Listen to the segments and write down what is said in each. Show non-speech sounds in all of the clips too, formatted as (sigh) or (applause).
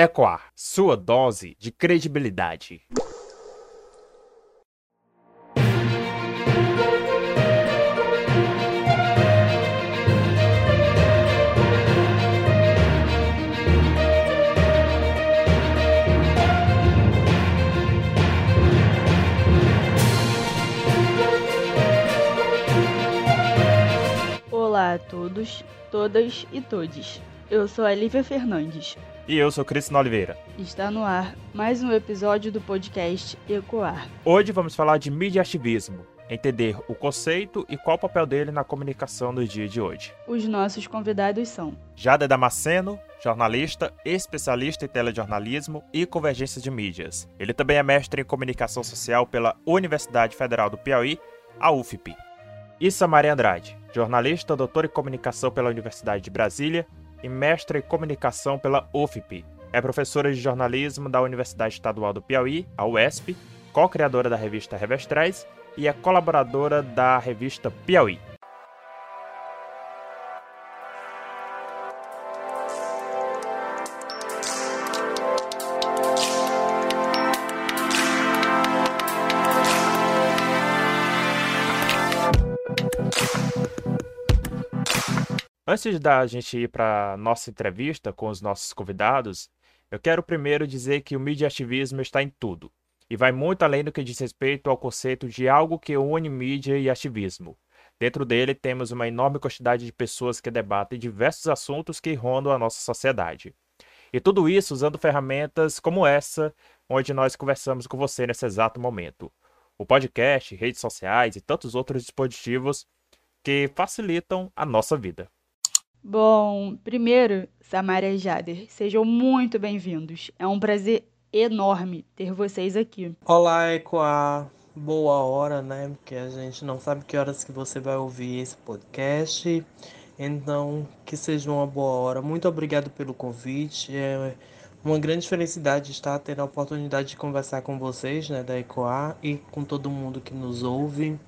Ecoar, sua dose de credibilidade. Olá a todos, todas e todes. Eu sou a Lívia Fernandes. E eu sou Cristina Oliveira. Está no ar mais um episódio do podcast Ecoar. Hoje vamos falar de mídia ativismo, entender o conceito e qual o papel dele na comunicação no dia de hoje. Os nossos convidados são Jada Damasceno, jornalista, especialista em telejornalismo e convergência de mídias. Ele também é mestre em comunicação social pela Universidade Federal do Piauí, a UFP. Issa Maria Andrade, jornalista, doutor em comunicação pela Universidade de Brasília e mestre em comunicação pela UFP. É professora de jornalismo da Universidade Estadual do Piauí, a UESP, co-criadora da revista Revestrais e é colaboradora da revista Piauí. Antes da gente ir para nossa entrevista com os nossos convidados, eu quero primeiro dizer que o mídia ativismo está em tudo e vai muito além do que diz respeito ao conceito de algo que une mídia e ativismo. Dentro dele temos uma enorme quantidade de pessoas que debatem diversos assuntos que rondam a nossa sociedade. E tudo isso usando ferramentas como essa, onde nós conversamos com você nesse exato momento. O podcast, redes sociais e tantos outros dispositivos que facilitam a nossa vida. Bom, primeiro, Samara e Jader, sejam muito bem-vindos. É um prazer enorme ter vocês aqui. Olá, Ecoa. Boa hora, né? Porque a gente não sabe que horas que você vai ouvir esse podcast. Então, que seja uma boa hora. Muito obrigado pelo convite. É uma grande felicidade estar tendo a oportunidade de conversar com vocês, né, da Ecoa e com todo mundo que nos ouve.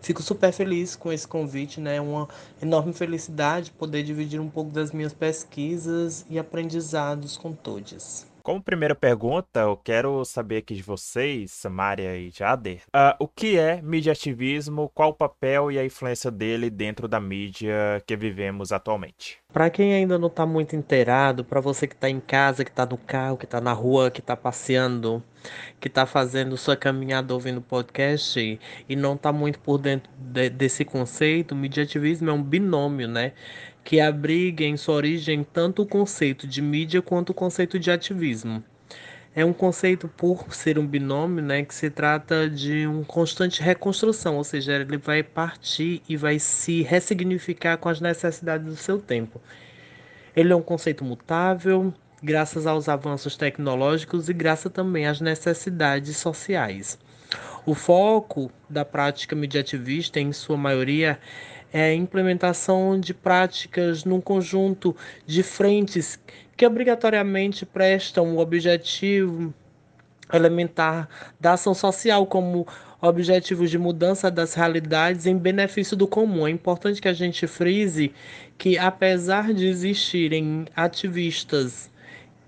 Fico super feliz com esse convite, né? Uma enorme felicidade poder dividir um pouco das minhas pesquisas e aprendizados com todos. Como primeira pergunta, eu quero saber aqui de vocês, Samaria e Jader, uh, o que é mediativismo, qual o papel e a influência dele dentro da mídia que vivemos atualmente? Para quem ainda não está muito inteirado, para você que está em casa, que está no carro, que está na rua, que está passeando, que está fazendo sua caminhada ouvindo podcast e não está muito por dentro de, desse conceito, mediativismo é um binômio, né? Que abriga em sua origem tanto o conceito de mídia quanto o conceito de ativismo. É um conceito, por ser um binômio, né, que se trata de uma constante reconstrução, ou seja, ele vai partir e vai se ressignificar com as necessidades do seu tempo. Ele é um conceito mutável, graças aos avanços tecnológicos e graças também às necessidades sociais. O foco da prática mediativista, em sua maioria, é implementação de práticas num conjunto de frentes que obrigatoriamente prestam o objetivo elementar da ação social como objetivos de mudança das realidades em benefício do comum. É importante que a gente frise que apesar de existirem ativistas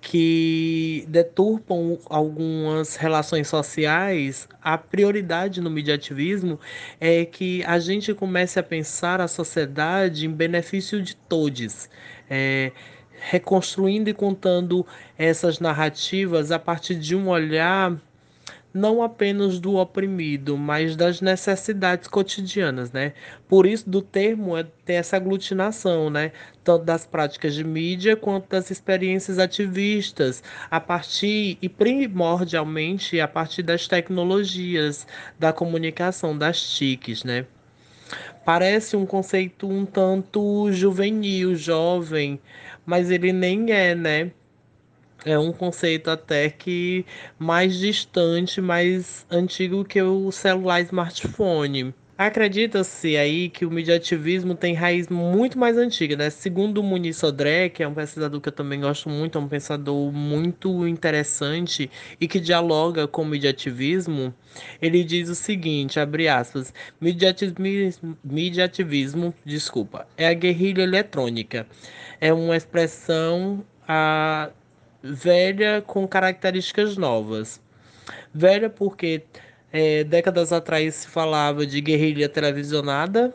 que deturpam algumas relações sociais, a prioridade no mediativismo é que a gente comece a pensar a sociedade em benefício de todos. É, reconstruindo e contando essas narrativas a partir de um olhar não apenas do oprimido, mas das necessidades cotidianas, né? Por isso do termo é ter essa aglutinação, né? Tanto das práticas de mídia quanto das experiências ativistas, a partir e primordialmente a partir das tecnologias da comunicação, das TICs, né? Parece um conceito um tanto juvenil, jovem, mas ele nem é, né? É um conceito até que mais distante, mais antigo que o celular smartphone. Acredita-se aí que o mediativismo tem raiz muito mais antiga, né? Segundo Muniz Sodré, que é um pesquisador que eu também gosto muito, é um pensador muito interessante e que dialoga com o mediativismo, ele diz o seguinte, abre aspas, mediativismo, mediativismo desculpa, é a guerrilha eletrônica. É uma expressão a velha com características novas. Velha porque é, décadas atrás se falava de guerrilha televisionada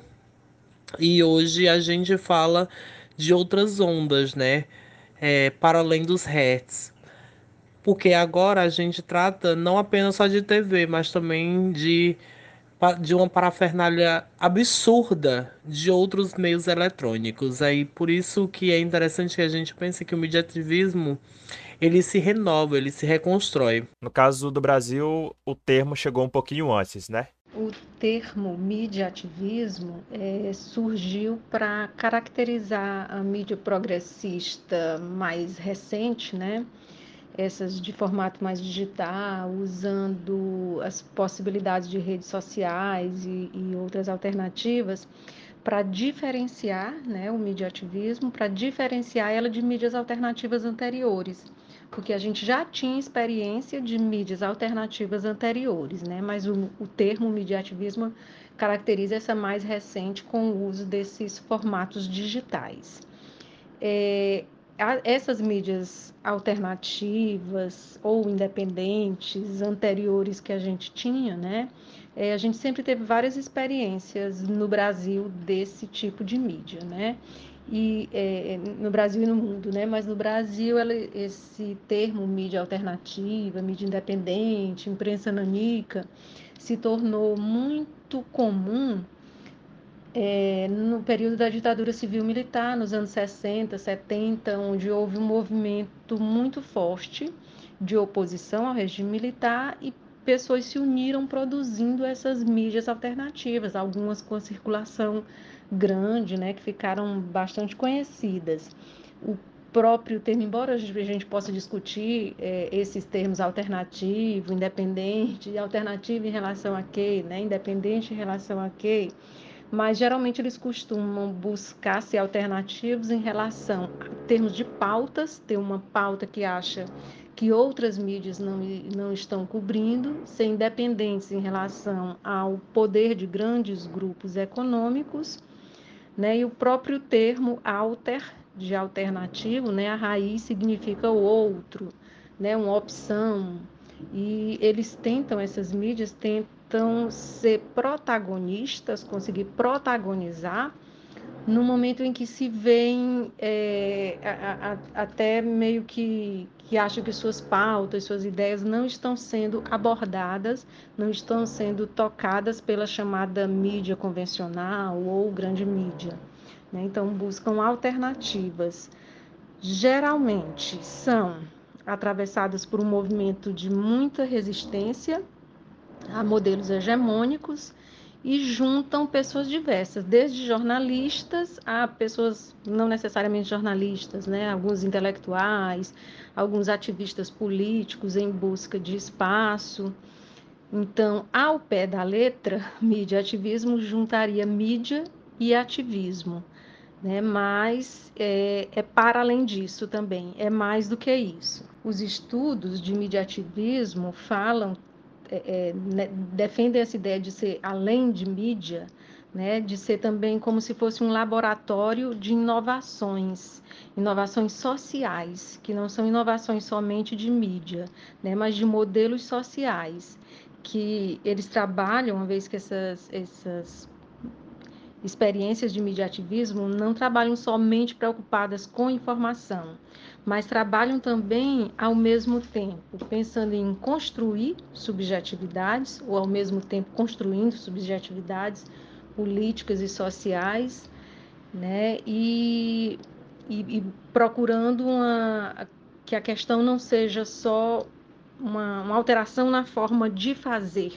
e hoje a gente fala de outras ondas, né? É, para além dos hertz. Porque agora a gente trata não apenas só de TV, mas também de, de uma parafernália absurda de outros meios eletrônicos. Aí por isso que é interessante que a gente pense que o mediativismo ele se renova, ele se reconstrói. No caso do Brasil, o termo chegou um pouquinho antes, né? O termo mediativismo é, surgiu para caracterizar a mídia progressista mais recente, né? Essas de formato mais digital, usando as possibilidades de redes sociais e, e outras alternativas para diferenciar né, o mediativismo, para diferenciar ela de mídias alternativas anteriores porque a gente já tinha experiência de mídias alternativas anteriores, né? mas o, o termo mediativismo caracteriza essa mais recente com o uso desses formatos digitais. É, essas mídias alternativas ou independentes anteriores que a gente tinha, né? É, a gente sempre teve várias experiências no Brasil desse tipo de mídia, né? e é, no Brasil e no mundo, né? Mas no Brasil ela, esse termo mídia alternativa, mídia independente, imprensa nanica, se tornou muito comum é, no período da ditadura civil militar, nos anos 60, 70, onde houve um movimento muito forte de oposição ao regime militar e pessoas se uniram produzindo essas mídias alternativas, algumas com a circulação grande, né, que ficaram bastante conhecidas. O próprio termo, embora a gente possa discutir é, esses termos alternativo, independente, alternativo em relação a quê, né, independente em relação a quê, mas geralmente eles costumam buscar ser alternativos em relação a termos de pautas, ter uma pauta que acha que outras mídias não, não estão cobrindo, ser independentes em relação ao poder de grandes grupos econômicos né? E o próprio termo alter, de alternativo, né? a raiz significa o outro, né? uma opção. E eles tentam, essas mídias tentam ser protagonistas, conseguir protagonizar no momento em que se veem é, até meio que, que acham que suas pautas, suas ideias não estão sendo abordadas, não estão sendo tocadas pela chamada mídia convencional ou grande mídia. Né? Então, buscam alternativas. Geralmente são atravessadas por um movimento de muita resistência a modelos hegemônicos e juntam pessoas diversas, desde jornalistas a pessoas não necessariamente jornalistas, né? alguns intelectuais, alguns ativistas políticos em busca de espaço. Então, ao pé da letra, (laughs) mídia e ativismo juntaria mídia e ativismo, né? mas é, é para além disso também, é mais do que isso. Os estudos de mediativismo falam é, é, né, defendem essa ideia de ser além de mídia, né, de ser também como se fosse um laboratório de inovações, inovações sociais, que não são inovações somente de mídia, né, mas de modelos sociais, que eles trabalham, uma vez que essas, essas experiências de mediativismo não trabalham somente preocupadas com informação, mas trabalham também ao mesmo tempo pensando em construir subjetividades ou ao mesmo tempo construindo subjetividades políticas e sociais, né? E, e, e procurando uma, que a questão não seja só uma, uma alteração na forma de fazer,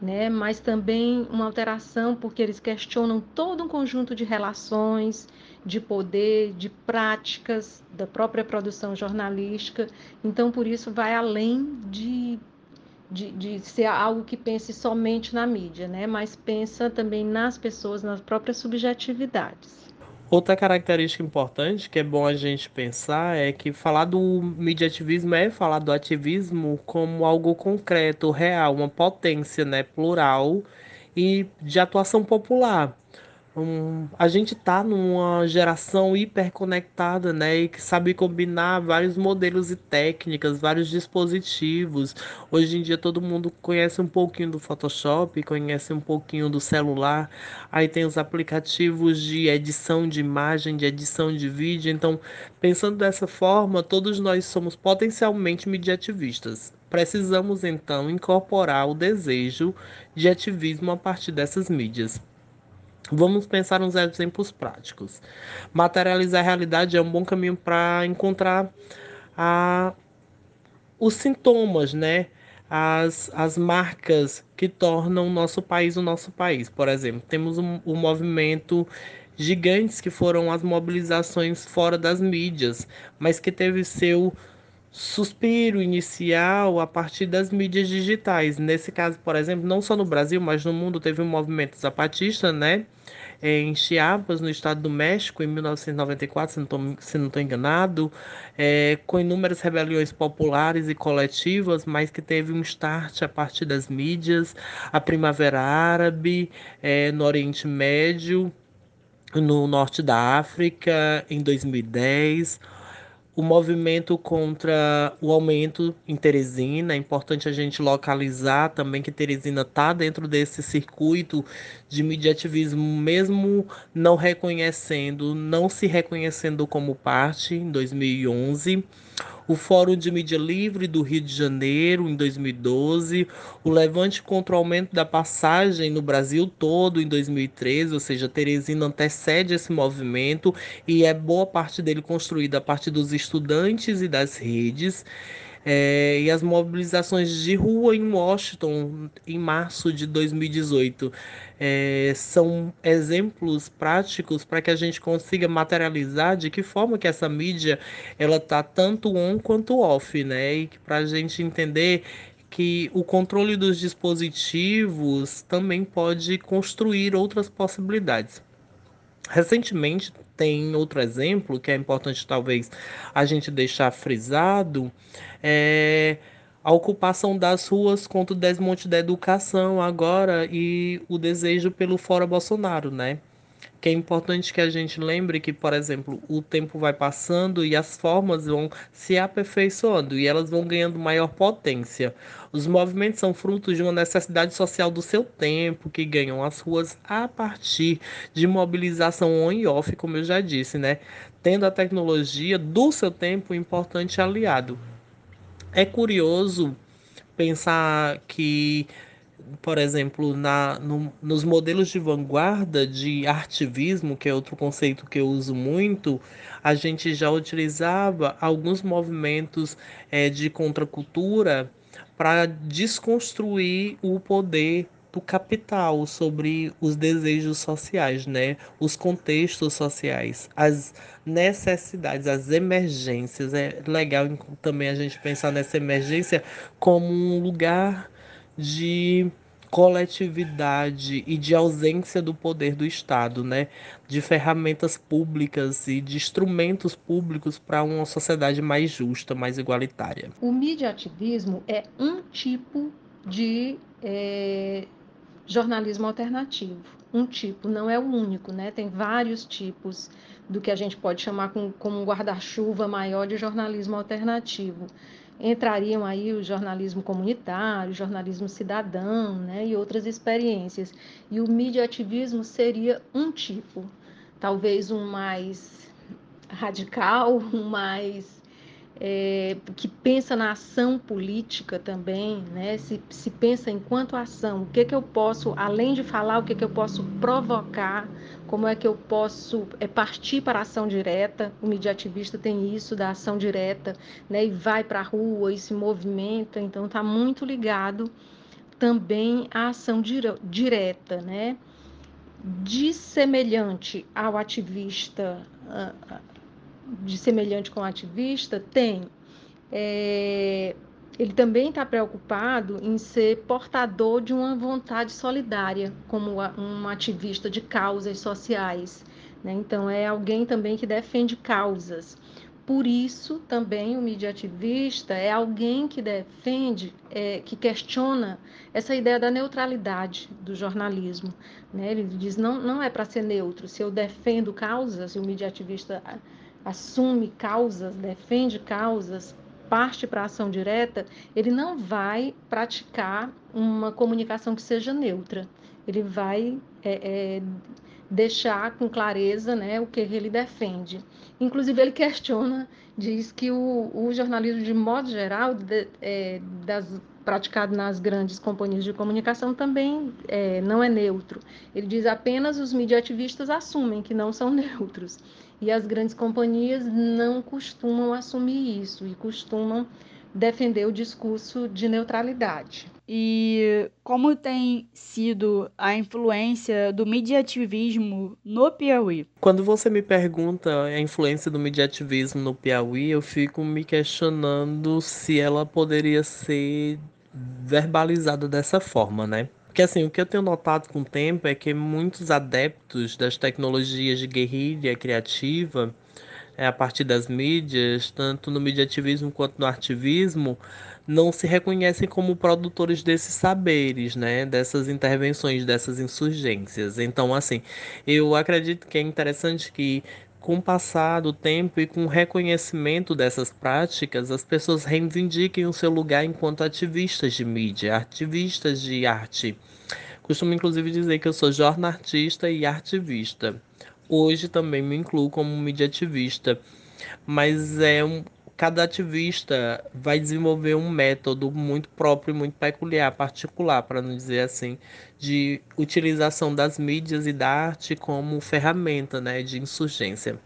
né? mas também uma alteração porque eles questionam todo um conjunto de relações, de poder, de práticas da própria produção jornalística. Então, por isso, vai além de, de, de ser algo que pense somente na mídia, né? mas pensa também nas pessoas, nas próprias subjetividades. Outra característica importante que é bom a gente pensar é que falar do mediativismo é falar do ativismo como algo concreto, real, uma potência, né, plural e de atuação popular. Um, a gente tá numa geração hiperconectada, né, e que sabe combinar vários modelos e técnicas, vários dispositivos. Hoje em dia todo mundo conhece um pouquinho do Photoshop, conhece um pouquinho do celular. Aí tem os aplicativos de edição de imagem, de edição de vídeo. Então, pensando dessa forma, todos nós somos potencialmente mediativistas. Precisamos então incorporar o desejo de ativismo a partir dessas mídias. Vamos pensar uns exemplos práticos. Materializar a realidade é um bom caminho para encontrar a, os sintomas, né? As, as marcas que tornam o nosso país o nosso país. Por exemplo, temos um, um movimento gigantes que foram as mobilizações fora das mídias, mas que teve seu suspiro inicial a partir das mídias digitais. Nesse caso, por exemplo, não só no Brasil, mas no mundo teve um movimento zapatista, né? Em Chiapas, no estado do México, em 1994, se não estou enganado, é, com inúmeras rebeliões populares e coletivas, mas que teve um start a partir das mídias, a Primavera Árabe, é, no Oriente Médio, no norte da África, em 2010 o movimento contra o aumento em Teresina. É importante a gente localizar também que Teresina está dentro desse circuito de mediativismo, mesmo não reconhecendo, não se reconhecendo como parte em 2011 o Fórum de Mídia Livre do Rio de Janeiro, em 2012, o levante contra o aumento da passagem no Brasil todo, em 2013, ou seja, Teresina antecede esse movimento e é boa parte dele construído a partir dos estudantes e das redes. É, e as mobilizações de rua em Washington em março de 2018 é, são exemplos práticos para que a gente consiga materializar de que forma que essa mídia ela tá tanto on quanto off, né? E para a gente entender que o controle dos dispositivos também pode construir outras possibilidades. Recentemente tem outro exemplo que é importante talvez a gente deixar frisado, é a ocupação das ruas contra o desmonte da educação agora e o desejo pelo fora Bolsonaro, né? Que é importante que a gente lembre que, por exemplo, o tempo vai passando e as formas vão se aperfeiçoando e elas vão ganhando maior potência. Os movimentos são frutos de uma necessidade social do seu tempo, que ganham as ruas a partir de mobilização on e off, como eu já disse, né? Tendo a tecnologia do seu tempo um importante aliado. É curioso pensar que, por exemplo, na, no, nos modelos de vanguarda de artivismo, que é outro conceito que eu uso muito, a gente já utilizava alguns movimentos é, de contracultura para desconstruir o poder do capital, sobre os desejos sociais, né? Os contextos sociais, as necessidades, as emergências. É legal também a gente pensar nessa emergência como um lugar de coletividade e de ausência do poder do Estado, né? De ferramentas públicas e de instrumentos públicos para uma sociedade mais justa, mais igualitária. O mediativismo é um tipo de é, jornalismo alternativo. Um tipo, não é o único, né? Tem vários tipos do que a gente pode chamar com, como um guarda-chuva maior de jornalismo alternativo. Entrariam aí o jornalismo comunitário, o jornalismo cidadão, né? E outras experiências. E o mediativismo seria um tipo, talvez um mais radical, (laughs) um mais é, que pensa na ação política também, né? se, se pensa enquanto ação, o que, que eu posso, além de falar, o que, que eu posso provocar, como é que eu posso é, partir para a ação direta, o mediativista tem isso da ação direta, né? e vai para a rua e se movimenta, então está muito ligado também à ação dire direta, né? de semelhante ao ativista de semelhante com o ativista tem. É, ele também está preocupado em ser portador de uma vontade solidária, como um ativista de causas sociais. Né? Então, é alguém também que defende causas. por isso também o mediativista é alguém que defende, é, que questiona essa ideia da neutralidade do jornalismo. Né? Ele diz não não é para ser neutro. Se eu defendo causas, se o mediativista assume causas, defende causas, parte para a ação direta, ele não vai praticar uma comunicação que seja neutra. Ele vai é, é, deixar com clareza né, o que ele defende. Inclusive, ele questiona, diz que o, o jornalismo, de modo geral, de, é, das, praticado nas grandes companhias de comunicação, também é, não é neutro. Ele diz apenas os mediativistas assumem que não são (laughs) neutros. E as grandes companhias não costumam assumir isso e costumam defender o discurso de neutralidade e como tem sido a influência do mediativismo no Piauí? Quando você me pergunta a influência do mediativismo no Piauí, eu fico me questionando se ela poderia ser verbalizada dessa forma, né? Porque assim, o que eu tenho notado com o tempo é que muitos adeptos das tecnologias de guerrilha criativa, é, a partir das mídias, tanto no mediativismo quanto no artivismo, não se reconhecem como produtores desses saberes, né, dessas intervenções, dessas insurgências. Então, assim, eu acredito que é interessante que com o passar do tempo e com o reconhecimento dessas práticas, as pessoas reivindiquem o seu lugar enquanto ativistas de mídia, ativistas de arte. Costumo inclusive dizer que eu sou jornalista e artivista. Hoje também me incluo como mediativista, mas é um, cada ativista vai desenvolver um método muito próprio, muito peculiar, particular, para não dizer assim, de utilização das mídias e da arte como ferramenta né, de insurgência.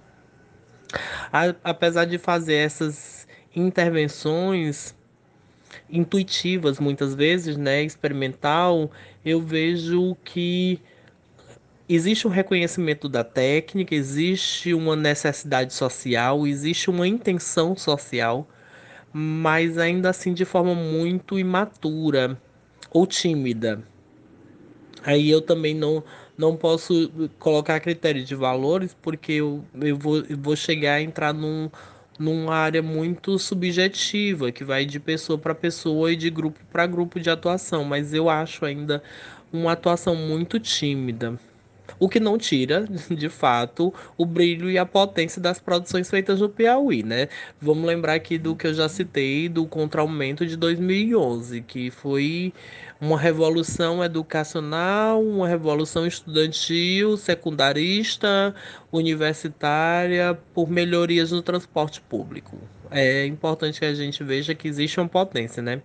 Apesar de fazer essas intervenções intuitivas muitas vezes, né, experimental, eu vejo que existe um reconhecimento da técnica, existe uma necessidade social, existe uma intenção social, mas ainda assim de forma muito imatura ou tímida. Aí eu também não, não posso colocar critério de valores, porque eu, eu, vou, eu vou chegar a entrar num, numa área muito subjetiva, que vai de pessoa para pessoa e de grupo para grupo de atuação, mas eu acho ainda uma atuação muito tímida o que não tira, (laughs) de fato, o brilho e a potência das produções feitas no Piauí, né? Vamos lembrar aqui do que eu já citei do contra-aumento de 2011, que foi uma revolução educacional, uma revolução estudantil, secundarista, universitária, por melhorias no transporte público. É importante que a gente veja que existe uma potência, né?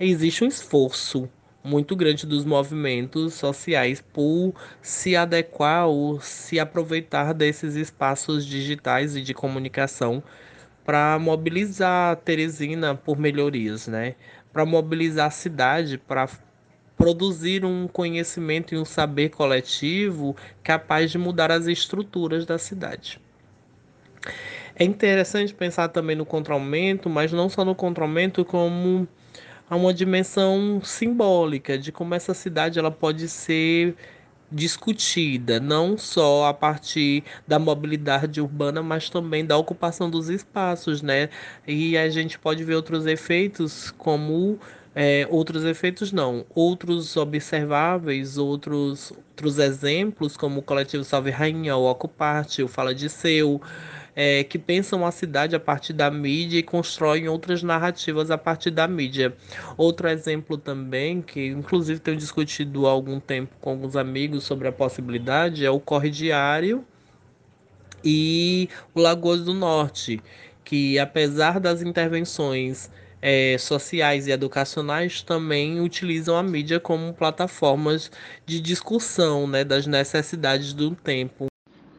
Existe um esforço muito grande dos movimentos sociais por se adequar ou se aproveitar desses espaços digitais e de comunicação para mobilizar Teresina por melhorias, né? Para mobilizar a cidade para produzir um conhecimento e um saber coletivo capaz de mudar as estruturas da cidade. É interessante pensar também no contra-aumento, mas não só no contra-aumento, como a uma dimensão simbólica de como essa cidade ela pode ser discutida, não só a partir da mobilidade urbana, mas também da ocupação dos espaços, né? E a gente pode ver outros efeitos como é, outros efeitos não, outros observáveis, outros, outros exemplos, como o coletivo Salve Rainha, o Ocuparte, o Fala de Seu, é, que pensam a cidade a partir da mídia e constroem outras narrativas a partir da mídia. Outro exemplo também, que inclusive tenho discutido há algum tempo com alguns amigos sobre a possibilidade, é o Corre Diário e o Lagoas do Norte, que apesar das intervenções é, sociais e educacionais também utilizam a mídia como plataformas de discussão né, das necessidades do tempo.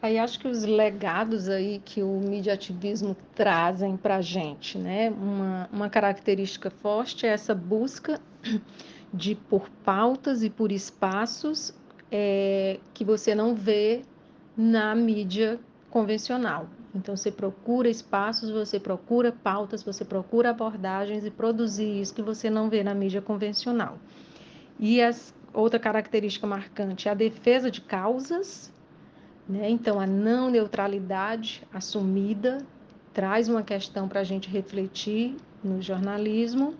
Aí acho que os legados aí que o mediativismo trazem para a gente, né? Uma, uma característica forte é essa busca de por pautas e por espaços é, que você não vê na mídia convencional. Então você procura espaços, você procura pautas, você procura abordagens e produzir isso que você não vê na mídia convencional. E as, outra característica marcante é a defesa de causas né? Então, a não neutralidade assumida traz uma questão para a gente refletir no jornalismo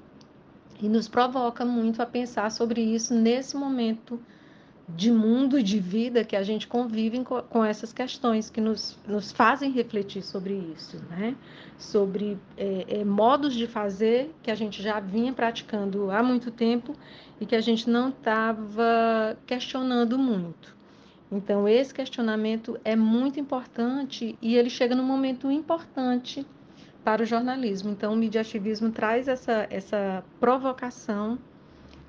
e nos provoca muito a pensar sobre isso nesse momento de mundo e de vida que a gente convive com essas questões que nos, nos fazem refletir sobre isso, né? Sobre é, é, modos de fazer que a gente já vinha praticando há muito tempo e que a gente não estava questionando muito. Então, esse questionamento é muito importante e ele chega num momento importante para o jornalismo. Então, o mediativismo traz essa, essa provocação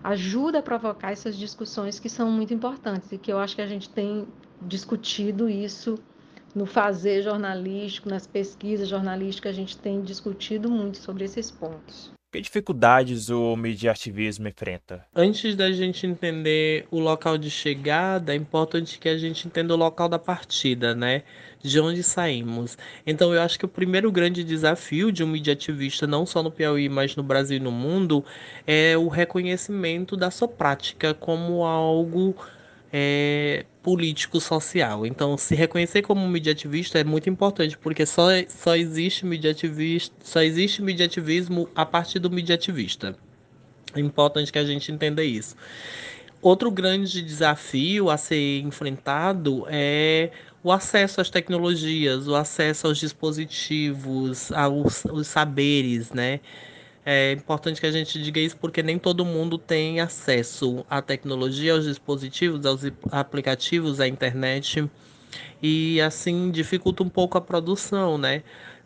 ajuda a provocar essas discussões que são muito importantes e que eu acho que a gente tem discutido isso no fazer jornalístico, nas pesquisas jornalísticas, a gente tem discutido muito sobre esses pontos. Que dificuldades o mediativismo enfrenta? Antes da gente entender o local de chegada, é importante que a gente entenda o local da partida, né? De onde saímos. Então, eu acho que o primeiro grande desafio de um mediativista, não só no Piauí, mas no Brasil e no mundo, é o reconhecimento da sua prática como algo é, político-social. Então, se reconhecer como mediativista é muito importante, porque só, só, existe mediativista, só existe mediativismo a partir do mediativista. É importante que a gente entenda isso. Outro grande desafio a ser enfrentado é o acesso às tecnologias, o acesso aos dispositivos, aos, aos saberes, né? É importante que a gente diga isso porque nem todo mundo tem acesso à tecnologia, aos dispositivos, aos aplicativos, à internet. E assim dificulta um pouco a produção, né?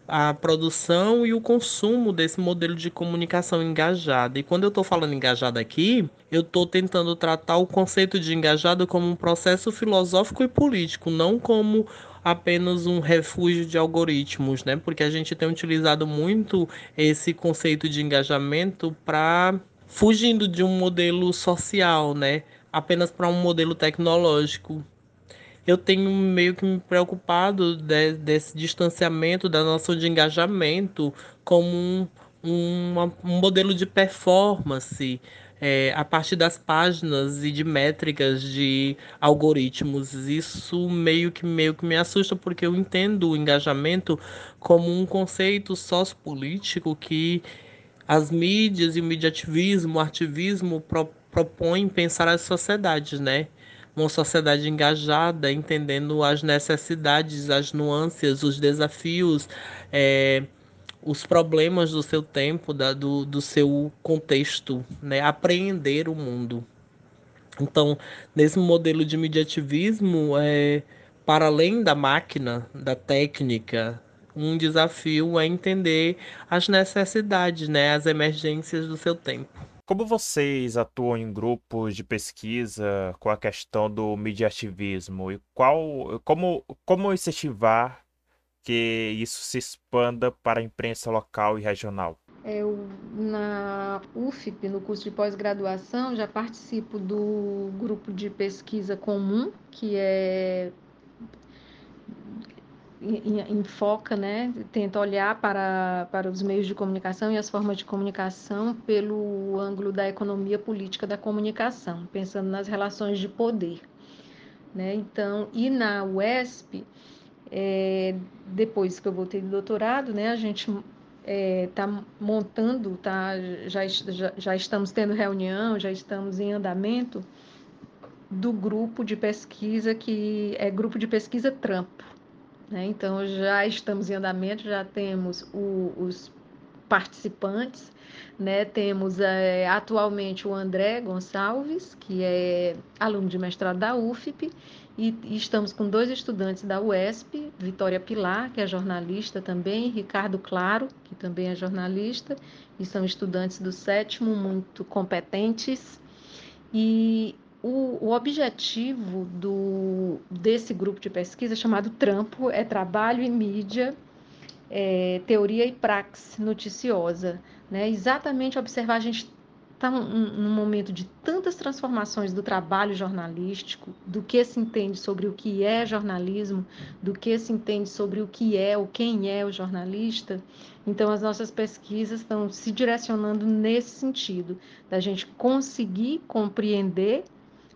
A produção e o consumo desse modelo de comunicação engajada. E quando eu estou falando engajada aqui, eu estou tentando tratar o conceito de engajado como um processo filosófico e político, não como apenas um refúgio de algoritmos, né? Porque a gente tem utilizado muito esse conceito de engajamento para fugindo de um modelo social, né? Apenas para um modelo tecnológico. Eu tenho meio que me preocupado de, desse distanciamento da noção de engajamento como um, um, um modelo de performance é, a partir das páginas e de métricas de algoritmos. Isso meio que meio que me assusta porque eu entendo o engajamento como um conceito sociopolítico que as mídias e o mediativismo, o ativismo pro, propõem pensar as sociedades, né? Uma sociedade engajada, entendendo as necessidades, as nuances, os desafios, é, os problemas do seu tempo, da, do, do seu contexto, né? apreender o mundo. Então, nesse modelo de mediativismo, é, para além da máquina, da técnica, um desafio é entender as necessidades, né, as emergências do seu tempo. Como vocês atuam em grupos de pesquisa com a questão do mediativismo e qual, como, como incentivar que isso se expanda para a imprensa local e regional? Eu, na UFP, no curso de pós-graduação, já participo do grupo de pesquisa comum, que é enfoca, né, tenta olhar para, para os meios de comunicação e as formas de comunicação pelo ângulo da economia política da comunicação, pensando nas relações de poder. Né? Então, e na UESP, é, depois que eu voltei do doutorado, né, a gente está é, montando, tá, já, já, já estamos tendo reunião, já estamos em andamento do grupo de pesquisa que é grupo de pesquisa Trampo. Né? Então já estamos em andamento, já temos o, os participantes, né? Temos é, atualmente o André Gonçalves, que é aluno de mestrado da UFP, e, estamos com dois estudantes da UESP, Vitória Pilar, que é jornalista também, Ricardo Claro, que também é jornalista, e são estudantes do sétimo, muito competentes. E o, o objetivo do, desse grupo de pesquisa, chamado Trampo, é Trabalho e Mídia, é, Teoria e Praxis Noticiosa. Né? Exatamente observar a gente está num momento de tantas transformações do trabalho jornalístico, do que se entende sobre o que é jornalismo, do que se entende sobre o que é ou quem é o jornalista. Então, as nossas pesquisas estão se direcionando nesse sentido, da gente conseguir compreender,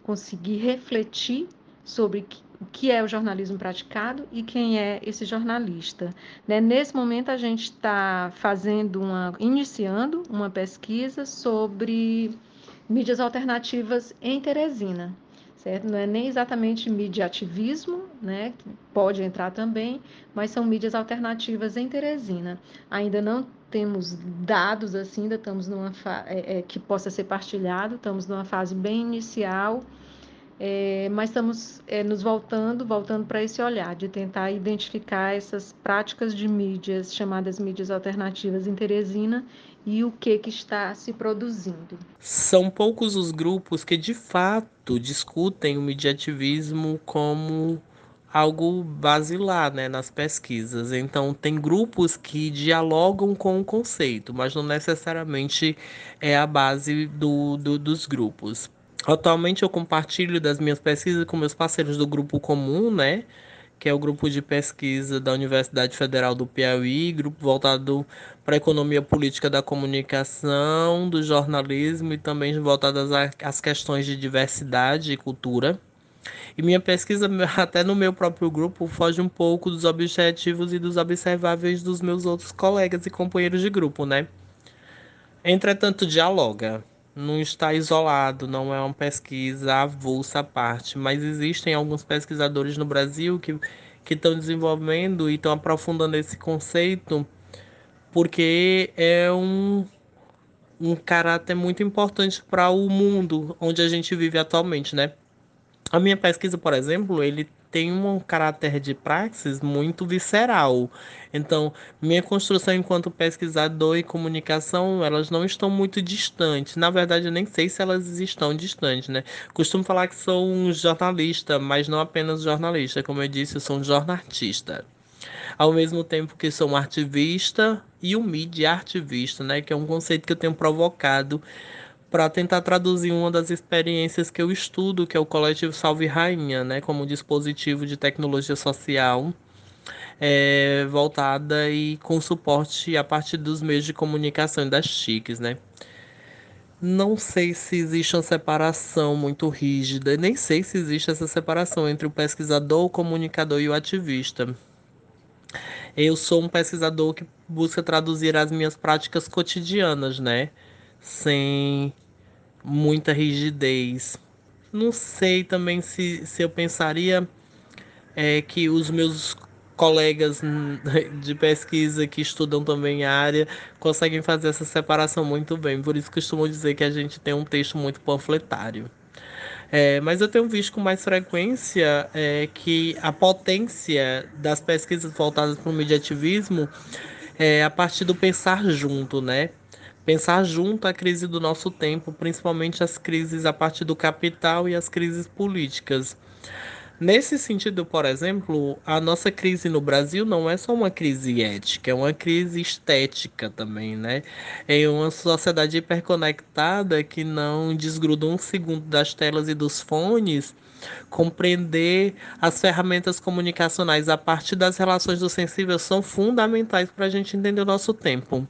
conseguir refletir sobre o que é o jornalismo praticado e quem é esse jornalista. Né? Nesse momento a gente está fazendo uma, iniciando uma pesquisa sobre mídias alternativas em Teresina, certo? Não é nem exatamente mediativismo, né? Pode entrar também, mas são mídias alternativas em Teresina. Ainda não temos dados assim, ainda estamos numa é, é, que possa ser partilhado, estamos numa fase bem inicial é, mas estamos é, nos voltando, voltando para esse olhar de tentar identificar essas práticas de mídias chamadas mídias alternativas em Teresina e o que que está se produzindo. São poucos os grupos que de fato discutem o mediativismo como algo basilar né, nas pesquisas. Então, tem grupos que dialogam com o conceito, mas não necessariamente é a base do, do dos grupos. Atualmente eu compartilho das minhas pesquisas com meus parceiros do grupo comum, né? Que é o grupo de pesquisa da Universidade Federal do Piauí, grupo voltado para a economia política da comunicação, do jornalismo e também voltado às questões de diversidade e cultura. E minha pesquisa, (laughs) até no meu próprio grupo, foge um pouco dos objetivos e dos observáveis dos meus outros colegas e companheiros de grupo, né? Entretanto, dialoga não está isolado, não é uma pesquisa avulsa à parte, mas existem alguns pesquisadores no Brasil que, que estão desenvolvendo e estão aprofundando esse conceito, porque é um, um caráter muito importante para o mundo onde a gente vive atualmente, né? A minha pesquisa, por exemplo, ele tem um caráter de praxis muito visceral. Então, minha construção enquanto pesquisador e comunicação, elas não estão muito distantes. Na verdade, eu nem sei se elas estão distantes, né? Costumo falar que sou um jornalista, mas não apenas jornalista. Como eu disse, eu sou um jornalista. Ao mesmo tempo que sou um ativista e um mídia ativista, né? Que é um conceito que eu tenho provocado para tentar traduzir uma das experiências que eu estudo, que é o coletivo Salve Rainha, né, como dispositivo de tecnologia social é, voltada e com suporte a partir dos meios de comunicação e das chiques, né. Não sei se existe uma separação muito rígida, nem sei se existe essa separação entre o pesquisador, o comunicador e o ativista. Eu sou um pesquisador que busca traduzir as minhas práticas cotidianas, né? Sem muita rigidez. Não sei também se, se eu pensaria é, que os meus colegas (laughs) de pesquisa que estudam também a área conseguem fazer essa separação muito bem. Por isso costumo dizer que a gente tem um texto muito panfletário. É, mas eu tenho visto com mais frequência é, que a potência das pesquisas voltadas para o mediativismo é a partir do pensar junto, né? Pensar junto a crise do nosso tempo, principalmente as crises a partir do capital e as crises políticas. Nesse sentido, por exemplo, a nossa crise no Brasil não é só uma crise ética, é uma crise estética também, né? É uma sociedade hiperconectada que não desgruda um segundo das telas e dos fones, compreender as ferramentas comunicacionais a partir das relações do sensível são fundamentais para a gente entender o nosso tempo.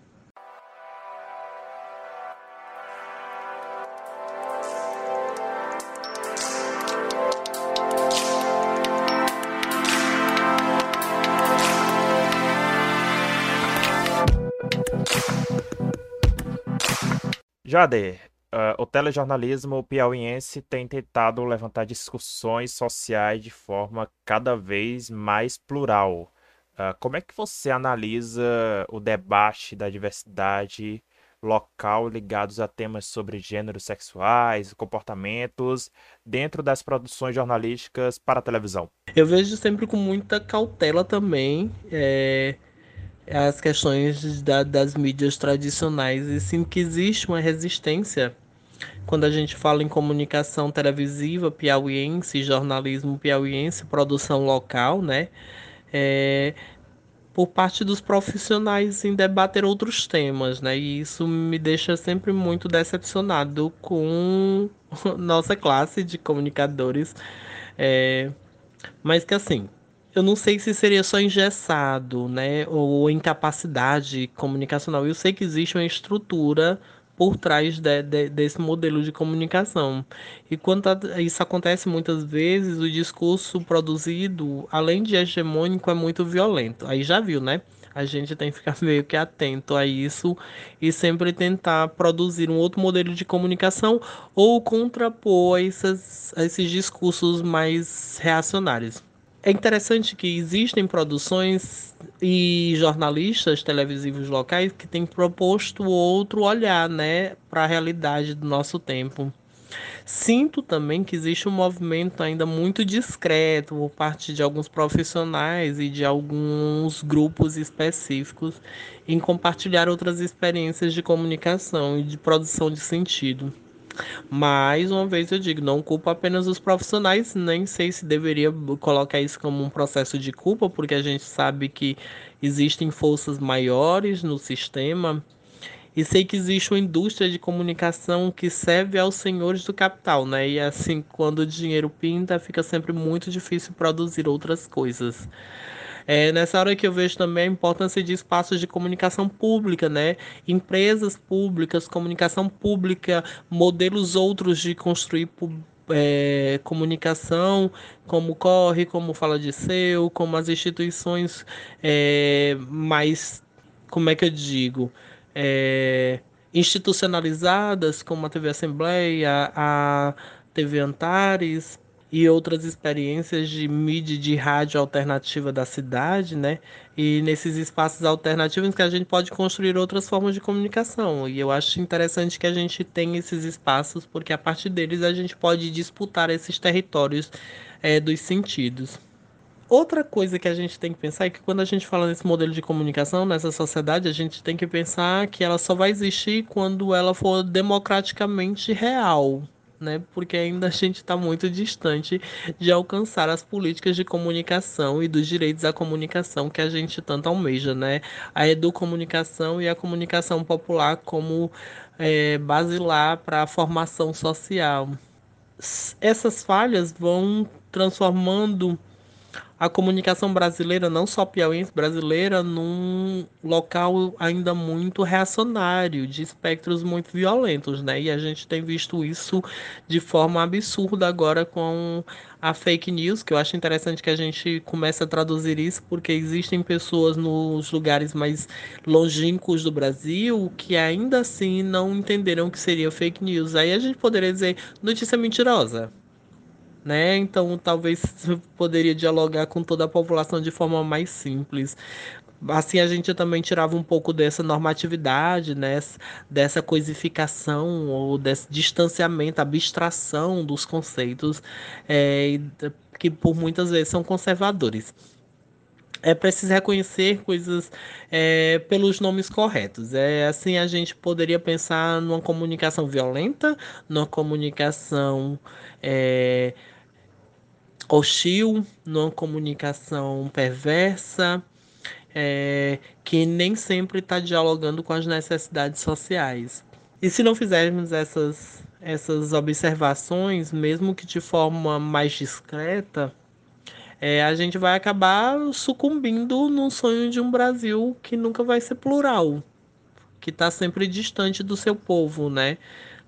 Jader, uh, o telejornalismo piauiense tem tentado levantar discussões sociais de forma cada vez mais plural. Uh, como é que você analisa o debate da diversidade local ligados a temas sobre gêneros sexuais, comportamentos dentro das produções jornalísticas para a televisão? Eu vejo sempre com muita cautela também. É as questões da, das mídias tradicionais e sim que existe uma resistência quando a gente fala em comunicação televisiva piauiense, jornalismo piauiense, produção local, né? É, por parte dos profissionais em debater outros temas, né? E isso me deixa sempre muito decepcionado com (laughs) nossa classe de comunicadores. É, mas que assim, eu não sei se seria só engessado, né, ou incapacidade comunicacional. Eu sei que existe uma estrutura por trás de, de, desse modelo de comunicação. E quando isso acontece muitas vezes, o discurso produzido, além de hegemônico, é muito violento. Aí já viu, né? A gente tem que ficar (laughs) meio que atento a isso e sempre tentar produzir um outro modelo de comunicação ou contrapor esses, esses discursos mais reacionários. É interessante que existem produções e jornalistas televisivos locais que têm proposto outro olhar né, para a realidade do nosso tempo. Sinto também que existe um movimento ainda muito discreto por parte de alguns profissionais e de alguns grupos específicos em compartilhar outras experiências de comunicação e de produção de sentido. Mais uma vez eu digo, não culpo apenas os profissionais, nem sei se deveria colocar isso como um processo de culpa, porque a gente sabe que existem forças maiores no sistema. E sei que existe uma indústria de comunicação que serve aos senhores do capital, né? E assim, quando o dinheiro pinta, fica sempre muito difícil produzir outras coisas. É nessa hora que eu vejo também a importância de espaços de comunicação pública, né? Empresas públicas, comunicação pública, modelos outros de construir é, comunicação, como Corre, como Fala de Seu, como as instituições é, mais, como é que eu digo, é, institucionalizadas, como a TV Assembleia, a TV Antares, e outras experiências de mídia de rádio alternativa da cidade, né? E nesses espaços alternativos que a gente pode construir outras formas de comunicação. E eu acho interessante que a gente tenha esses espaços, porque a partir deles a gente pode disputar esses territórios é, dos sentidos. Outra coisa que a gente tem que pensar é que quando a gente fala nesse modelo de comunicação, nessa sociedade, a gente tem que pensar que ela só vai existir quando ela for democraticamente real, né? Porque ainda a gente está muito distante de alcançar as políticas de comunicação e dos direitos à comunicação que a gente tanto almeja, né? A educomunicação e a comunicação popular como é, basilar para a formação social. Essas falhas vão transformando a comunicação brasileira, não só piauiense brasileira, num local ainda muito reacionário, de espectros muito violentos, né? E a gente tem visto isso de forma absurda agora com a fake news, que eu acho interessante que a gente comece a traduzir isso, porque existem pessoas nos lugares mais longínquos do Brasil que ainda assim não entenderam o que seria fake news. Aí a gente poderia dizer notícia mentirosa né? Então talvez poderia dialogar com toda a população de forma mais simples. Assim a gente também tirava um pouco dessa normatividade, né? dessa coisificação ou desse distanciamento, abstração dos conceitos é, que por muitas vezes são conservadores é preciso reconhecer coisas é, pelos nomes corretos. É assim a gente poderia pensar numa comunicação violenta, numa comunicação é, hostil, numa comunicação perversa, é, que nem sempre está dialogando com as necessidades sociais. E se não fizermos essas, essas observações, mesmo que de forma mais discreta, é, a gente vai acabar sucumbindo num sonho de um Brasil que nunca vai ser plural, que está sempre distante do seu povo, né?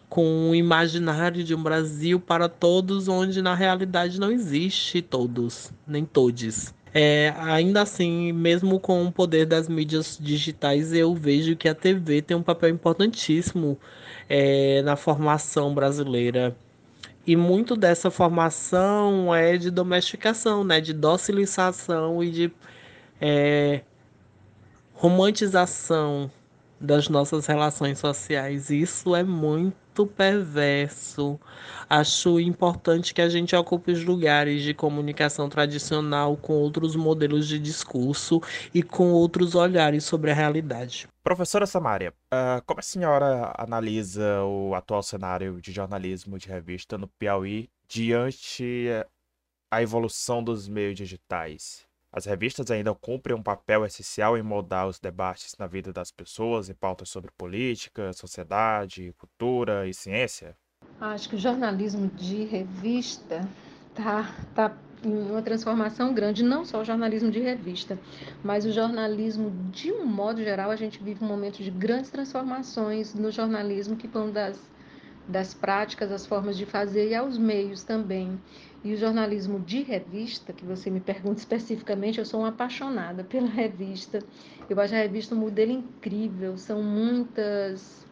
Com o imaginário de um Brasil para todos, onde na realidade não existe todos, nem todes. É, ainda assim, mesmo com o poder das mídias digitais, eu vejo que a TV tem um papel importantíssimo é, na formação brasileira. E muito dessa formação é de domesticação, né? de docilização e de é, romantização das nossas relações sociais. Isso é muito perverso. Acho importante que a gente ocupe os lugares de comunicação tradicional com outros modelos de discurso e com outros olhares sobre a realidade. Professora Samária, uh, como a senhora analisa o atual cenário de jornalismo de revista no Piauí diante a evolução dos meios digitais? As revistas ainda cumprem um papel essencial em moldar os debates na vida das pessoas em pautas sobre política, sociedade, cultura e ciência? Acho que o jornalismo de revista está tá em uma transformação grande, não só o jornalismo de revista, mas o jornalismo de um modo geral, a gente vive um momento de grandes transformações no jornalismo que vão das, das práticas, as formas de fazer e aos meios também. E o jornalismo de revista, que você me pergunta (laughs) especificamente, eu sou uma apaixonada pela revista. Eu acho a revista um modelo incrível, são muitas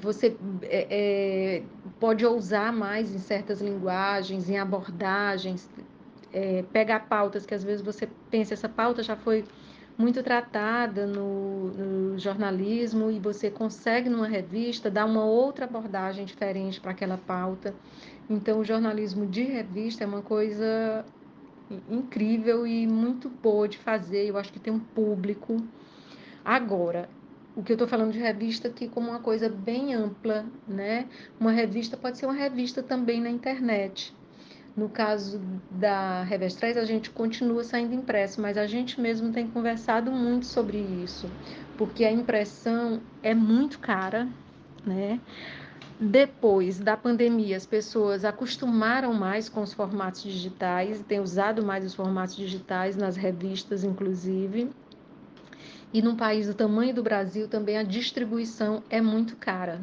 você é, é, pode ousar mais em certas linguagens, em abordagens, é, pegar pautas que às vezes você pensa, essa pauta já foi muito tratada no, no, jornalismo e você consegue numa revista dar uma outra abordagem diferente para aquela pauta. Então, o jornalismo de revista é uma coisa incrível e muito boa de fazer. Eu acho que tem um público. Agora, o que eu estou falando de revista aqui como uma coisa bem ampla, né? Uma revista pode ser uma revista também na internet. No caso da Revestrais, a gente continua saindo impresso, mas a gente mesmo tem conversado muito sobre isso, porque a impressão é muito cara, né? Depois da pandemia, as pessoas acostumaram mais com os formatos digitais, têm usado mais os formatos digitais nas revistas, inclusive. E num país do tamanho do Brasil, também a distribuição é muito cara.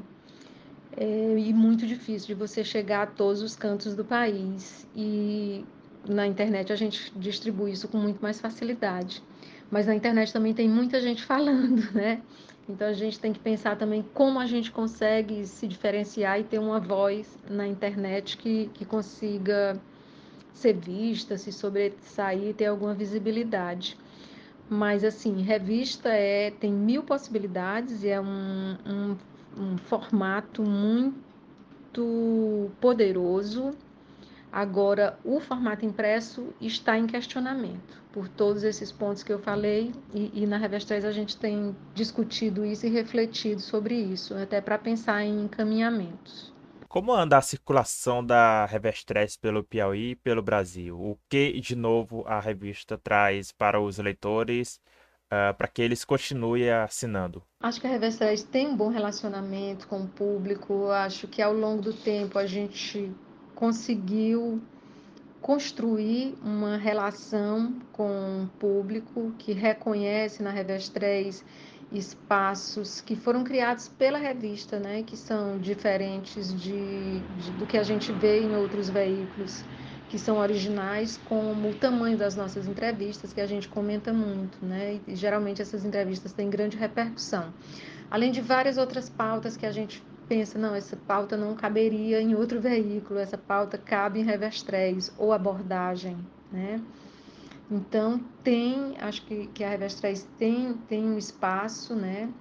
É, e muito difícil de você chegar a todos os cantos do país. E na internet a gente distribui isso com muito mais facilidade. Mas na internet também tem muita gente (laughs) falando, né? Então a gente tem que pensar também como a gente consegue se diferenciar e ter uma voz na internet que, que consiga ser vista, se sobressair, ter alguma visibilidade. Mas, assim, revista é, tem mil possibilidades e é um, um, um formato muito poderoso. Agora, o formato impresso está em questionamento por todos esses pontos que eu falei, e, e na Revestres a gente tem discutido isso e refletido sobre isso, até para pensar em encaminhamentos. Como anda a circulação da Revestres pelo Piauí e pelo Brasil? O que, de novo, a revista traz para os leitores uh, para que eles continuem assinando? Acho que a Revestres tem um bom relacionamento com o público. Acho que ao longo do tempo a gente conseguiu construir uma relação com o público que reconhece na Revestres espaços que foram criados pela revista, né, que são diferentes de, de, do que a gente vê em outros veículos, que são originais, como o tamanho das nossas entrevistas, que a gente comenta muito, né, e geralmente essas entrevistas têm grande repercussão. Além de várias outras pautas que a gente pensa, não, essa pauta não caberia em outro veículo, essa pauta cabe em Revestres ou abordagem, né? Então, tem, acho que, que a Revestrais tem, tem um espaço, né?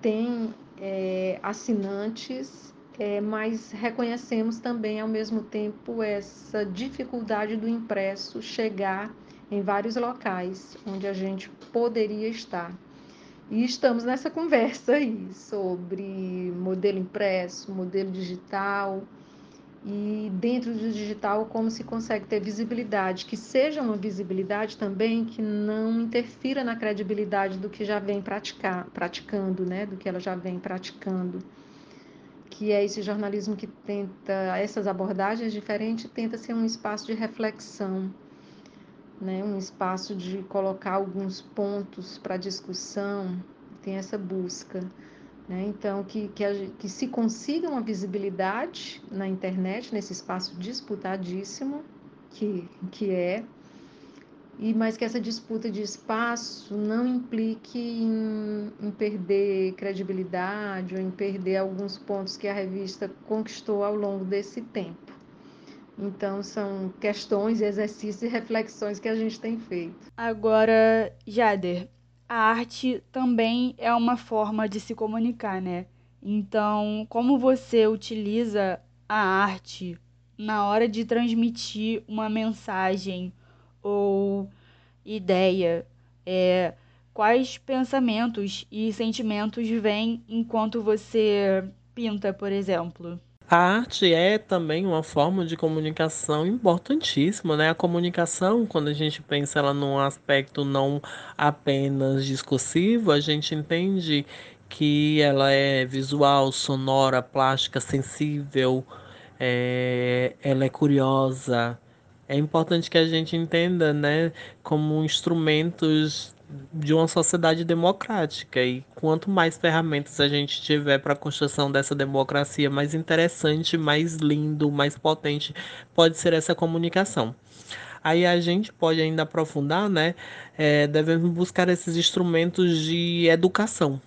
tem é, assinantes, é, mas reconhecemos também, ao mesmo tempo, essa dificuldade do impresso chegar em vários locais onde a gente poderia estar. E estamos nessa conversa aí sobre modelo impresso, modelo digital, e dentro do digital como se consegue ter visibilidade, que seja uma visibilidade também que não interfira na credibilidade do que já vem praticar, praticando, né, do que ela já vem praticando, que é esse jornalismo que tenta essas abordagens diferentes, tenta ser um espaço de reflexão, né, um espaço de colocar alguns pontos para discussão, tem essa busca. Né? Então, que, que, a, que se consiga uma visibilidade na internet, nesse espaço disputadíssimo que, que é, e mas que essa disputa de espaço não implique em, em, perder credibilidade ou em perder alguns pontos que a revista conquistou ao longo desse tempo. Então, são questões, exercícios e reflexões que a gente tem feito. Agora, Jader, a arte também é uma forma de se comunicar, né? Então, como você utiliza a arte na hora de transmitir uma mensagem ou ideia? É, quais pensamentos e sentimentos vêm enquanto você pinta, por exemplo? A arte é também uma forma de comunicação importantíssima, né? A comunicação, quando a gente pensa ela num aspecto não apenas discursivo, a gente entende que ela é visual, sonora, plástica, sensível, é, ela é curiosa, é importante que a gente entenda, né, como instrumentos de uma sociedade democrática e quanto mais ferramentas a gente tiver para a construção dessa democracia, mais interessante, mais lindo, mais potente pode ser essa comunicação. Aí a gente pode ainda aprofundar, né? É, devemos buscar esses instrumentos de educação,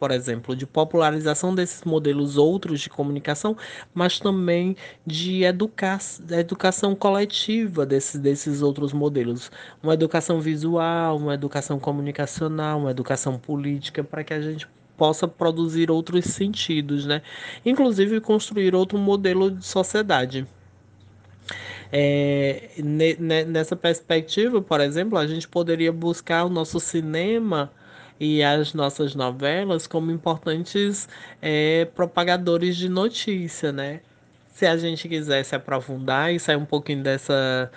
por exemplo, de popularização desses modelos outros de comunicação, mas também de educa educação coletiva desses, desses outros modelos. Uma educação visual, uma educação comunicacional, uma educação política, para que a gente possa produzir outros sentidos, né? Inclusive construir outro modelo de sociedade. É, nessa perspectiva, por exemplo, a gente poderia buscar o nosso cinema e as nossas novelas como importantes é, propagadores de notícia, né? Se a gente quiser se aprofundar e sair um pouquinho dessa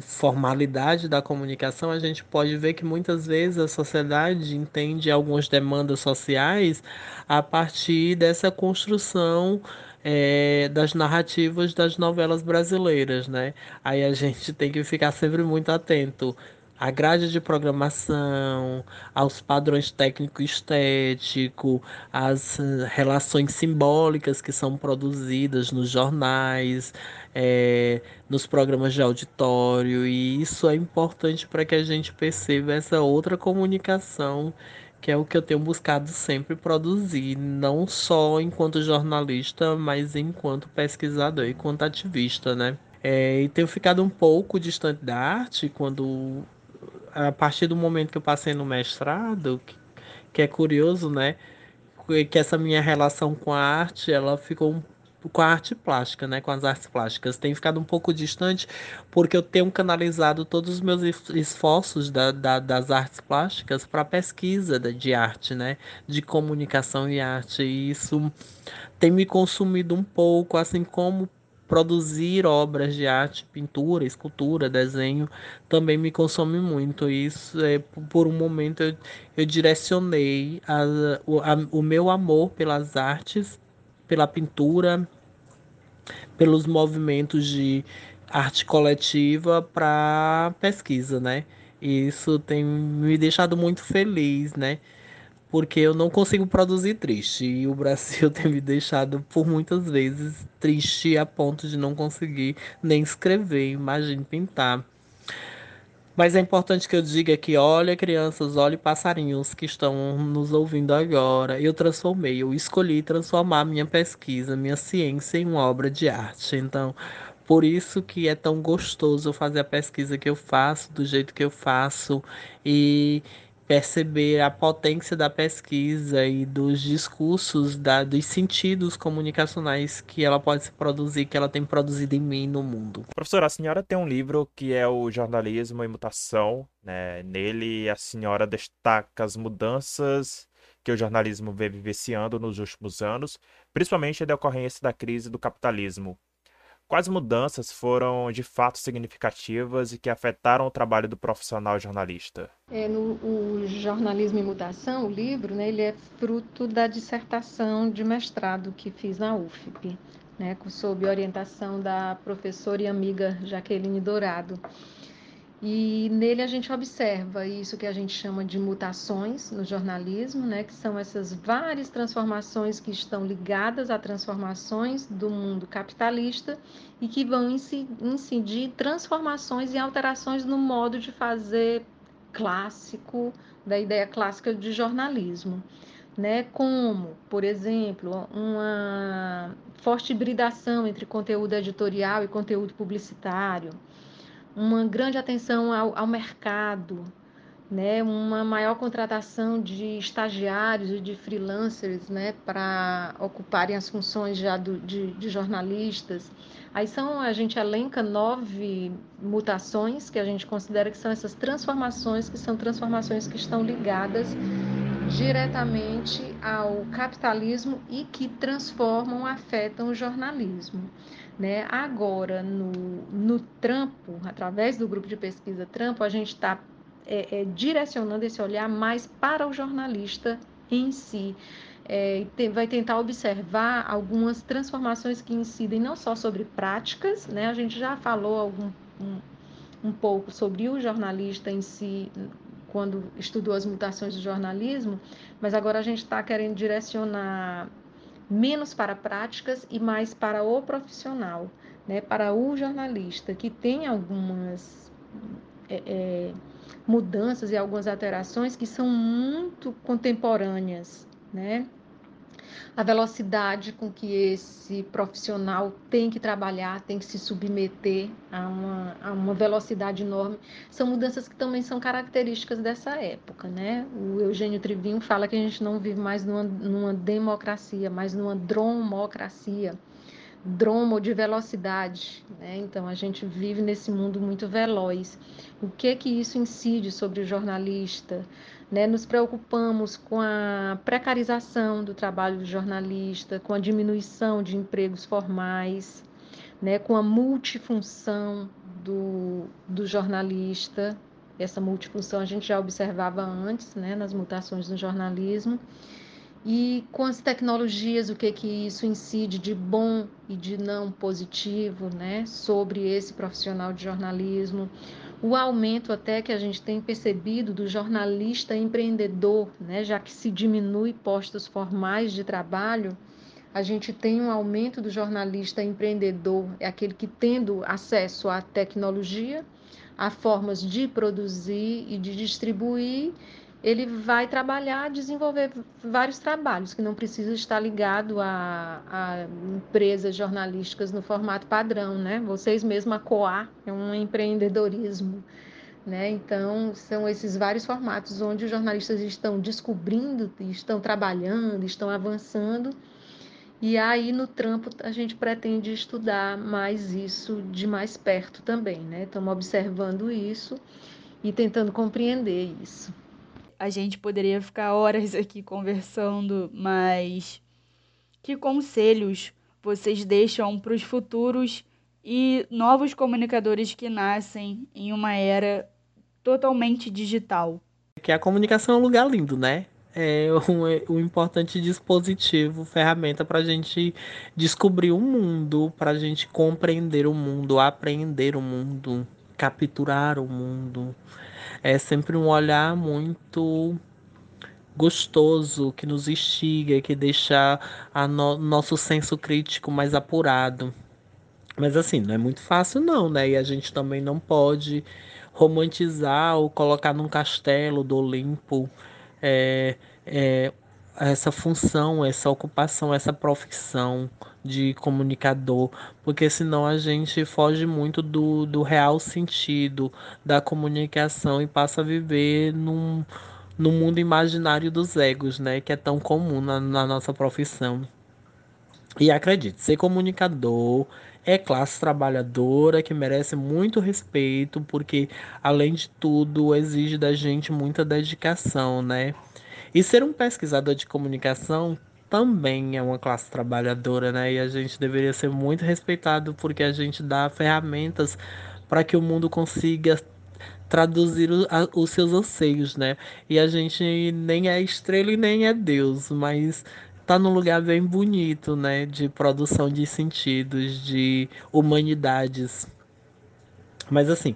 formalidade da comunicação, a gente pode ver que muitas vezes a sociedade entende algumas demandas sociais a partir dessa construção é, das narrativas das novelas brasileiras, né? Aí a gente tem que ficar sempre muito atento à grade de programação, aos padrões técnico-estético, às relações simbólicas que são produzidas nos jornais, é, nos programas de auditório, e isso é importante para que a gente perceba essa outra comunicação que é o que eu tenho buscado sempre produzir, não só enquanto jornalista, mas enquanto pesquisador e enquanto ativista, né? É, e tenho ficado um pouco distante da arte quando a partir do momento que eu passei no mestrado, que, que é curioso, né? Que essa minha relação com a arte, ela ficou um com a arte plástica, né, com as artes plásticas. Tem ficado um pouco distante porque eu tenho canalizado todos os meus esforços da, da, das artes plásticas para pesquisa de arte, né, de comunicação e arte. E isso tem me consumido um pouco, assim como produzir obras de arte, pintura, escultura, desenho, também me consome muito. Isso é por um momento eu, eu direcionei a, o, a, o meu amor pelas artes, pela pintura, pelos movimentos de arte coletiva para pesquisa, né? Isso tem me deixado muito feliz, né? Porque eu não consigo produzir triste. E o Brasil (laughs) tem me deixado por muitas vezes triste a ponto de não conseguir nem escrever, imagine pintar. Mas é importante que eu diga que, olha, crianças, olhe passarinhos que estão nos ouvindo agora. Eu transformei, eu escolhi transformar minha pesquisa, minha ciência em uma obra de arte. Então, por isso que é tão gostoso fazer a pesquisa que eu faço, do jeito que eu faço. E perceber a potência da pesquisa e dos discursos, da, dos sentidos comunicacionais que ela pode se produzir, que ela tem produzido em mim no mundo. Professora, a senhora tem um livro que é o Jornalismo e Mutação. Né? Nele, a senhora destaca as mudanças que o jornalismo vem vivenciando nos últimos anos, principalmente a decorrência da crise do capitalismo. Quais mudanças foram de fato significativas e que afetaram o trabalho do profissional jornalista? É, no, o Jornalismo em Mutação, o livro, né, ele é fruto da dissertação de mestrado que fiz na UFP, né, sob orientação da professora e amiga Jaqueline Dourado. E nele a gente observa isso que a gente chama de mutações no jornalismo, né, que são essas várias transformações que estão ligadas a transformações do mundo capitalista e que vão incidir transformações e alterações no modo de fazer clássico, da ideia clássica de jornalismo. Né, como, por exemplo, uma forte hibridação entre conteúdo editorial e conteúdo publicitário, uma grande atenção ao, ao mercado, né, uma maior contratação de estagiários e de freelancers né, para ocuparem as funções já do, de, de, jornalistas. Aí são, a gente elenca nove mutações que a gente considera que são essas transformações, que são transformações que estão ligadas diretamente ao capitalismo e que transformam, afetam o jornalismo. Né? Agora, no, no Trampo, através do grupo de pesquisa Trampo, a gente está é, é, direcionando esse olhar mais para o jornalista em si. É, tem, vai tentar observar algumas transformações que incidem não só sobre práticas, né? a gente já falou algum um, um pouco sobre o jornalista em si, quando estudou as mutações do jornalismo, mas agora a gente está querendo direcionar menos para práticas e mais para o profissional, né, para o jornalista, que tem algumas é, é, mudanças e algumas alterações que são muito contemporâneas, né? A velocidade com que esse profissional tem que trabalhar, tem que se submeter a uma, a uma velocidade enorme, são mudanças que também são características dessa época, né? O Eugênio Trivinho fala que a gente não vive mais numa, numa democracia, mas numa dromocracia, dromo de velocidade, né? Então a gente vive nesse mundo muito veloz. O que que isso incide sobre o jornalista? Né? Nos preocupamos com a precarização do trabalho do jornalista, com a diminuição de empregos formais, né? com a multifunção do, do jornalista. Essa multifunção a gente já observava antes, né? nas mutações do jornalismo. E com as tecnologias, o que que isso incide de bom e de não positivo, né, sobre esse profissional de jornalismo? O aumento até que a gente tem percebido do jornalista empreendedor, né, já que se diminui postos formais de trabalho, a gente tem um aumento do jornalista empreendedor, é aquele que tendo acesso à tecnologia, a formas de produzir e de distribuir ele vai trabalhar, desenvolver vários trabalhos que não precisa estar ligado a, a empresas jornalísticas no formato padrão, né? Vocês mesmos a Coar é um empreendedorismo, né? Então são esses vários formatos onde os jornalistas estão descobrindo, estão trabalhando, estão avançando. E aí no trampo a gente pretende estudar mais isso de mais perto também, né? Estamos observando isso e tentando compreender isso a gente poderia ficar horas aqui conversando, mas que conselhos vocês deixam para os futuros e novos comunicadores que nascem em uma era totalmente digital? Que a comunicação é um lugar lindo, né? É um, um importante dispositivo, ferramenta para a gente descobrir o mundo, para a gente compreender o mundo, aprender o mundo, capturar o mundo é sempre um olhar muito gostoso, que nos instiga, que deixa a no, nosso senso crítico mais apurado. Mas assim, não é muito fácil não, né? E a gente também não pode romantizar ou colocar num castelo do Olimpo é, é, essa função, essa ocupação, essa profissão de comunicador, porque senão a gente foge muito do, do real sentido da comunicação e passa a viver num, num mundo imaginário dos egos, né? Que é tão comum na, na nossa profissão. E acredite, ser comunicador é classe trabalhadora que merece muito respeito, porque além de tudo exige da gente muita dedicação, né? E ser um pesquisador de comunicação também é uma classe trabalhadora, né? E a gente deveria ser muito respeitado porque a gente dá ferramentas para que o mundo consiga traduzir o, a, os seus anseios, né? E a gente nem é estrela e nem é Deus, mas tá num lugar bem bonito, né? De produção de sentidos, de humanidades. Mas assim,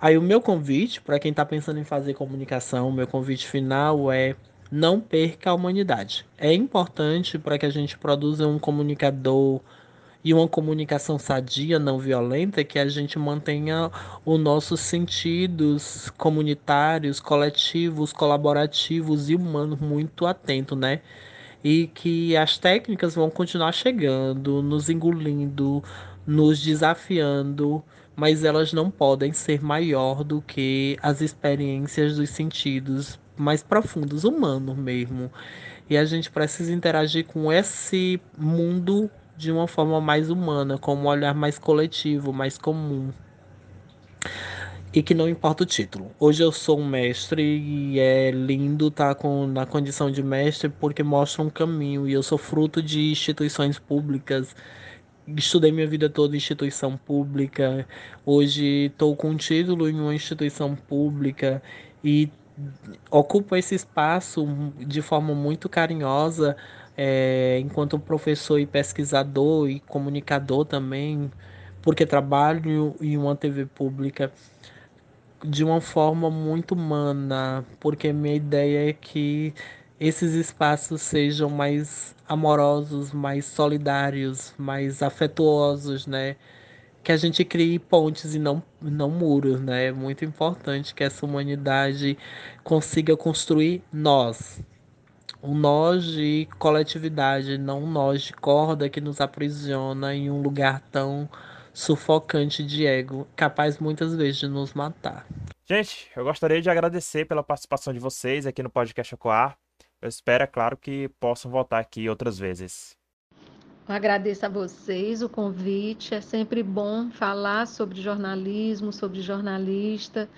aí o meu convite para quem está pensando em fazer comunicação, o meu convite final é não perca a humanidade. É importante para que a gente produza um comunicador e uma comunicação sadia, não violenta, que a gente mantenha os nossos sentidos comunitários, coletivos, colaborativos e humanos muito atentos, né? E que as técnicas vão continuar chegando, nos engolindo, nos desafiando, mas elas não podem ser maior do que as experiências dos sentidos mais profundos, humanos mesmo. E a gente precisa interagir com esse mundo de uma forma mais humana, com um olhar mais coletivo, mais comum. E que não importa o título. Hoje eu sou um mestre e é lindo estar com, na condição de mestre porque mostra um caminho. E eu sou fruto de instituições públicas. Estudei minha vida toda em instituição pública. Hoje estou com um título em uma instituição pública e ocupa esse espaço de forma muito carinhosa, é, enquanto professor e pesquisador e comunicador também, porque trabalho em uma TV pública de uma forma muito humana, porque minha ideia é que esses espaços sejam mais amorosos, mais solidários, mais afetuosos, né? Que a gente crie pontes e não, não muros, né? É muito importante que essa humanidade consiga construir nós. Um nós de coletividade, não um nós de corda que nos aprisiona em um lugar tão sufocante de ego, capaz muitas vezes de nos matar. Gente, eu gostaria de agradecer pela participação de vocês aqui no podcast Ecoar. Eu espero, é claro, que possam voltar aqui outras vezes. Eu agradeço a vocês o convite. É sempre bom falar sobre jornalismo, sobre jornalista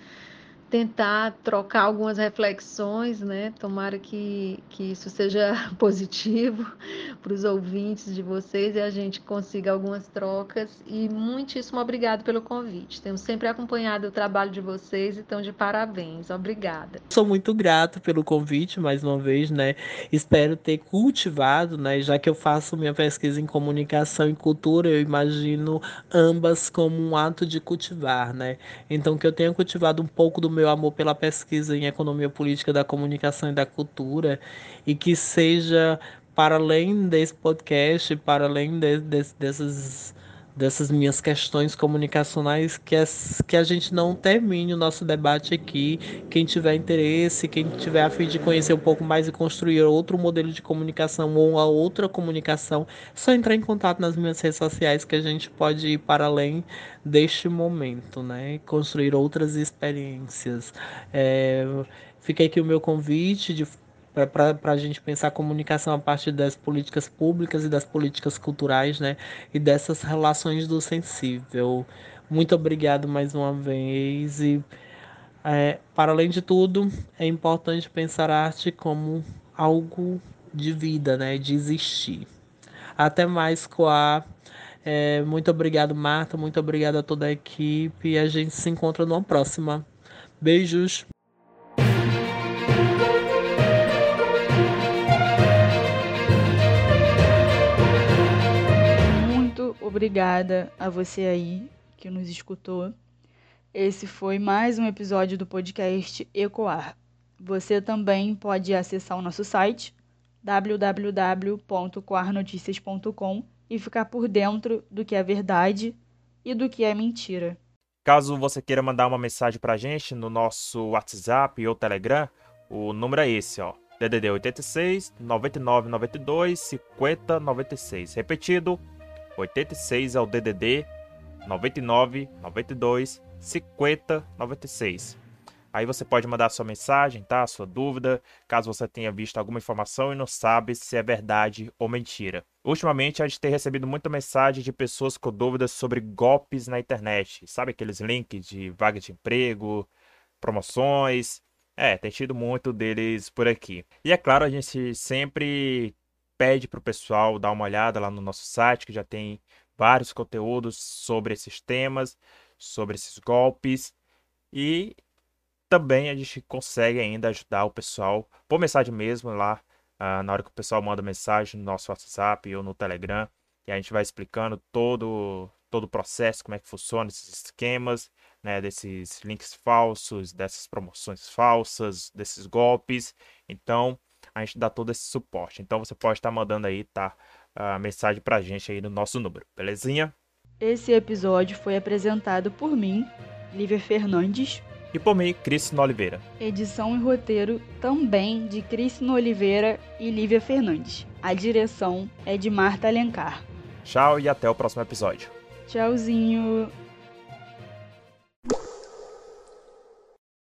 tentar trocar algumas reflexões, né? Tomara que, que isso seja (laughs) positivo (laughs) para os ouvintes de vocês e a gente consiga algumas trocas. E muitíssimo obrigado pelo convite. Tenho sempre acompanhado o trabalho de vocês, então de parabéns. Obrigada. Sou muito grato pelo convite mais uma vez, né? Espero ter cultivado, né? Já que eu faço minha pesquisa em comunicação e cultura, eu imagino ambas como um ato de cultivar, né? Então que eu tenha cultivado um pouco do meu amor pela pesquisa em economia política da comunicação e da cultura e que seja para além desse podcast, para além de, de, dessas dessas minhas questões comunicacionais que, é, que a gente não termine o nosso debate aqui. Quem tiver interesse, quem tiver a fim de conhecer um pouco mais e construir outro modelo de comunicação ou a outra comunicação, é só entrar em contato nas minhas redes sociais que a gente pode ir para além deste momento, né? Construir outras experiências. É, fica aqui o meu convite de para a gente pensar a comunicação a partir das políticas públicas e das políticas culturais, né? E dessas relações do sensível. Muito obrigado mais uma vez. E, é, para além de tudo, é importante pensar a arte como algo de vida, né? De existir. Até mais, Coa. É, muito obrigado, Marta. Muito obrigado a toda a equipe. E a gente se encontra numa próxima. Beijos. Obrigada a você aí que nos escutou. Esse foi mais um episódio do podcast Ecoar. Você também pode acessar o nosso site www.coarnoticias.com e ficar por dentro do que é verdade e do que é mentira. Caso você queira mandar uma mensagem pra gente no nosso WhatsApp ou Telegram, o número é esse, ó. DDD 86 99 92 50 96. Repetido, 86 é o DDD 99 92 50 96. Aí você pode mandar sua mensagem, tá? Sua dúvida, caso você tenha visto alguma informação e não sabe se é verdade ou mentira. Ultimamente a gente tem recebido muita mensagem de pessoas com dúvidas sobre golpes na internet. Sabe aqueles links de vaga de emprego, promoções? É, tem tido muito deles por aqui. E é claro, a gente sempre pede para o pessoal dar uma olhada lá no nosso site, que já tem vários conteúdos sobre esses temas, sobre esses golpes. E também a gente consegue ainda ajudar o pessoal por mensagem mesmo lá, uh, na hora que o pessoal manda mensagem no nosso WhatsApp ou no Telegram. E a gente vai explicando todo, todo o processo, como é que funciona esses esquemas, né, desses links falsos, dessas promoções falsas, desses golpes. Então, a gente dá todo esse suporte. Então você pode estar mandando aí, tá? A mensagem pra gente aí no nosso número, belezinha? Esse episódio foi apresentado por mim, Lívia Fernandes. E por mim, Cristina Oliveira. Edição e roteiro também de Cristina Oliveira e Lívia Fernandes. A direção é de Marta Alencar. Tchau e até o próximo episódio. Tchauzinho.